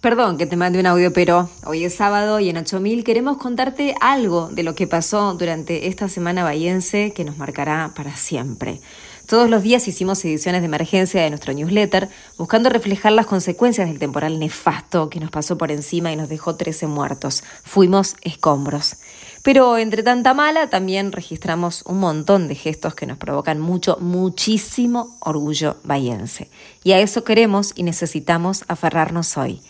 Perdón que te mande un audio, pero hoy es sábado y en 8000 queremos contarte algo de lo que pasó durante esta semana bahiense que nos marcará para siempre. Todos los días hicimos ediciones de emergencia de nuestro newsletter buscando reflejar las consecuencias del temporal nefasto que nos pasó por encima y nos dejó 13 muertos. Fuimos escombros. Pero entre tanta mala también registramos un montón de gestos que nos provocan mucho, muchísimo orgullo bahiense. Y a eso queremos y necesitamos aferrarnos hoy.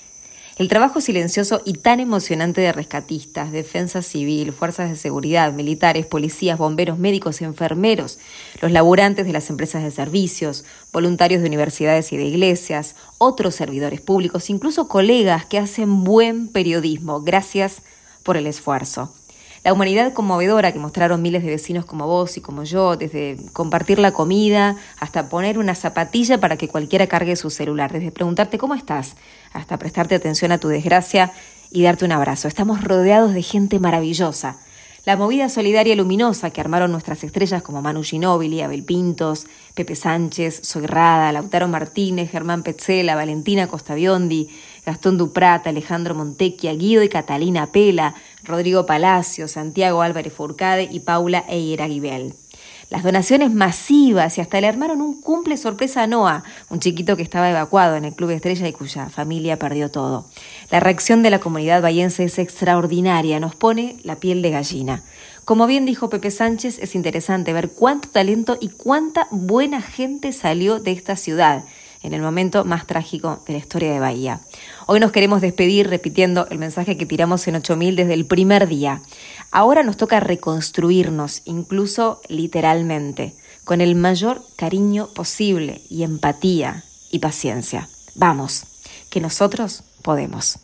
El trabajo silencioso y tan emocionante de rescatistas, defensa civil, fuerzas de seguridad, militares, policías, bomberos, médicos, enfermeros, los laburantes de las empresas de servicios, voluntarios de universidades y de iglesias, otros servidores públicos, incluso colegas que hacen buen periodismo. Gracias por el esfuerzo. La humanidad conmovedora que mostraron miles de vecinos como vos y como yo, desde compartir la comida hasta poner una zapatilla para que cualquiera cargue su celular, desde preguntarte cómo estás hasta prestarte atención a tu desgracia y darte un abrazo. Estamos rodeados de gente maravillosa. La movida solidaria luminosa que armaron nuestras estrellas como Manu Ginóbili, Abel Pintos, Pepe Sánchez, Soyrada, Lautaro Martínez, Germán Petzela, Valentina Costabiondi, Gastón Duprat, Alejandro Montequia, Guido y Catalina Pela, Rodrigo Palacio, Santiago Álvarez Furcade y Paula Eira Guibel. Las donaciones masivas y hasta le armaron un cumple sorpresa a Noah, un chiquito que estaba evacuado en el Club Estrella y cuya familia perdió todo. La reacción de la comunidad bahiense es extraordinaria, nos pone la piel de gallina. Como bien dijo Pepe Sánchez, es interesante ver cuánto talento y cuánta buena gente salió de esta ciudad en el momento más trágico de la historia de Bahía. Hoy nos queremos despedir repitiendo el mensaje que tiramos en 8000 desde el primer día. Ahora nos toca reconstruirnos, incluso literalmente, con el mayor cariño posible y empatía y paciencia. Vamos, que nosotros podemos.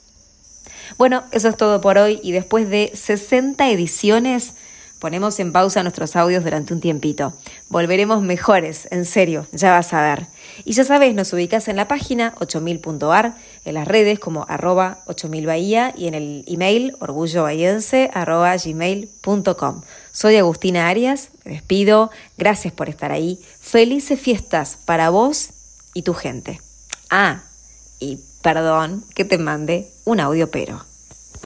Bueno, eso es todo por hoy y después de 60 ediciones ponemos en pausa nuestros audios durante un tiempito. Volveremos mejores, en serio, ya vas a ver. Y ya sabes, nos ubicas en la página 8000.ar, en las redes como arroba 8000 Bahía y en el email orgullobahiense. Soy Agustina Arias, me despido, gracias por estar ahí. Felices fiestas para vos y tu gente. Ah, y perdón que te mande un audio pero.